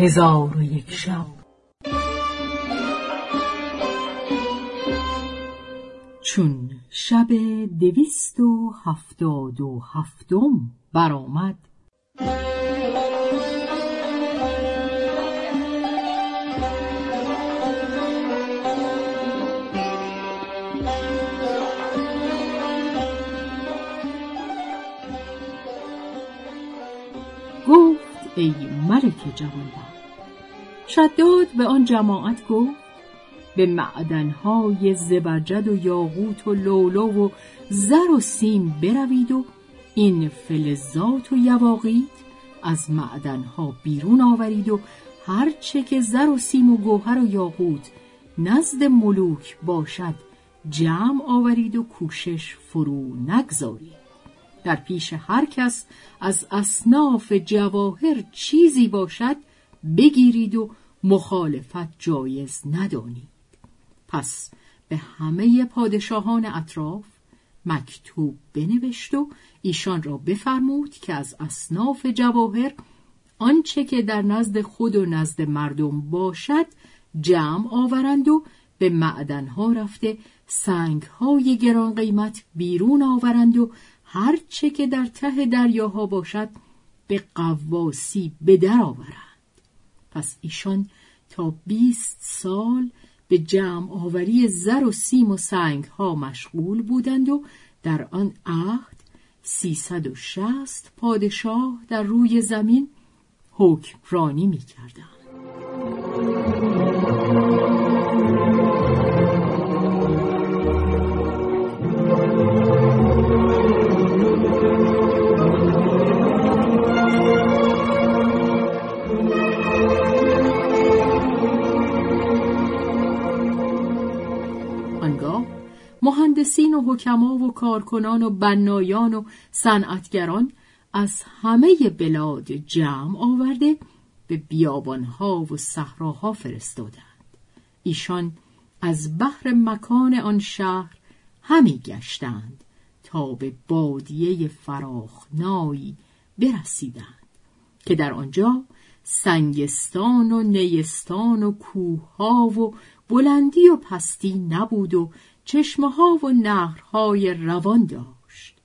هزار و یک شب. چون شب دویست و هفتاد و هفتم برآمد گفت ای ملک جوانبخت شداد به آن جماعت گفت به معدنهای زبرجد و یاقوت و لولو و زر و سیم بروید و این فلزات و یواقیت از معدنها بیرون آورید و هرچه که زر و سیم و گوهر و یاقوت نزد ملوک باشد جمع آورید و کوشش فرو نگذارید. در پیش هر کس از اصناف جواهر چیزی باشد بگیرید و مخالفت جایز ندانید. پس به همه پادشاهان اطراف مکتوب بنوشت و ایشان را بفرمود که از اصناف جواهر آنچه که در نزد خود و نزد مردم باشد جمع آورند و به معدنها رفته سنگهای گران قیمت بیرون آورند و هر چه که در ته دریاها باشد به قواسی به در آورند. پس ایشان تا بیست سال به جمع آوری زر و سیم و سنگ ها مشغول بودند و در آن عهد سیصد و شست پادشاه در روی زمین حکمرانی می کردند. مهندسین و حکما و کارکنان و بنایان و صنعتگران از همه بلاد جمع آورده به بیابانها و صحراها فرستادند. ایشان از بحر مکان آن شهر همی گشتند تا به بادیه فراخنایی برسیدند که در آنجا سنگستان و نیستان و کوهها و بلندی و پستی نبود و چشمه ها و نهرهای روان داشت.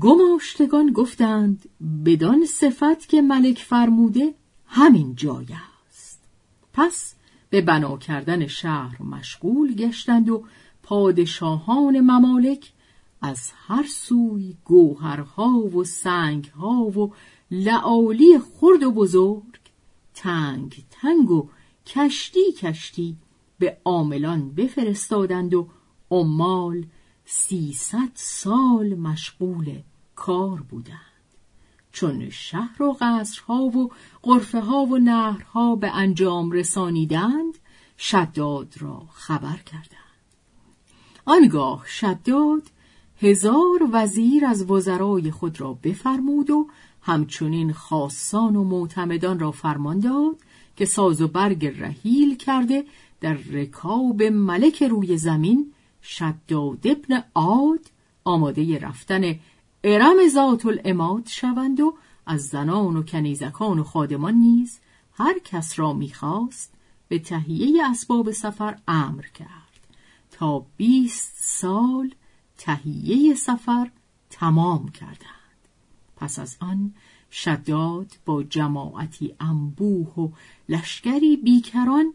گماشتگان گفتند بدان صفت که ملک فرموده همین جای است. پس به بنا کردن شهر مشغول گشتند و پادشاهان ممالک از هر سوی گوهرها و سنگها و لعالی خرد و بزرگ تنگ تنگ و کشتی کشتی به عاملان بفرستادند و عمال سیصد سال مشغول کار بودند. چون شهر و قصرها و قرفه ها و نهرها به انجام رسانیدند شداد را خبر کردند. آنگاه شداد هزار وزیر از وزرای خود را بفرمود و همچنین خاصان و معتمدان را فرمان داد که ساز و برگ رحیل کرده در رکاب ملک روی زمین شداد ابن عاد آماده رفتن ارم ذات الاماد شوند و از زنان و کنیزکان و خادمان نیز هر کس را می‌خواست به تهیه اسباب سفر امر کرد. تا بیست سال تهیه سفر تمام کردند. پس از آن شداد با جماعتی انبوه و لشکری بیکران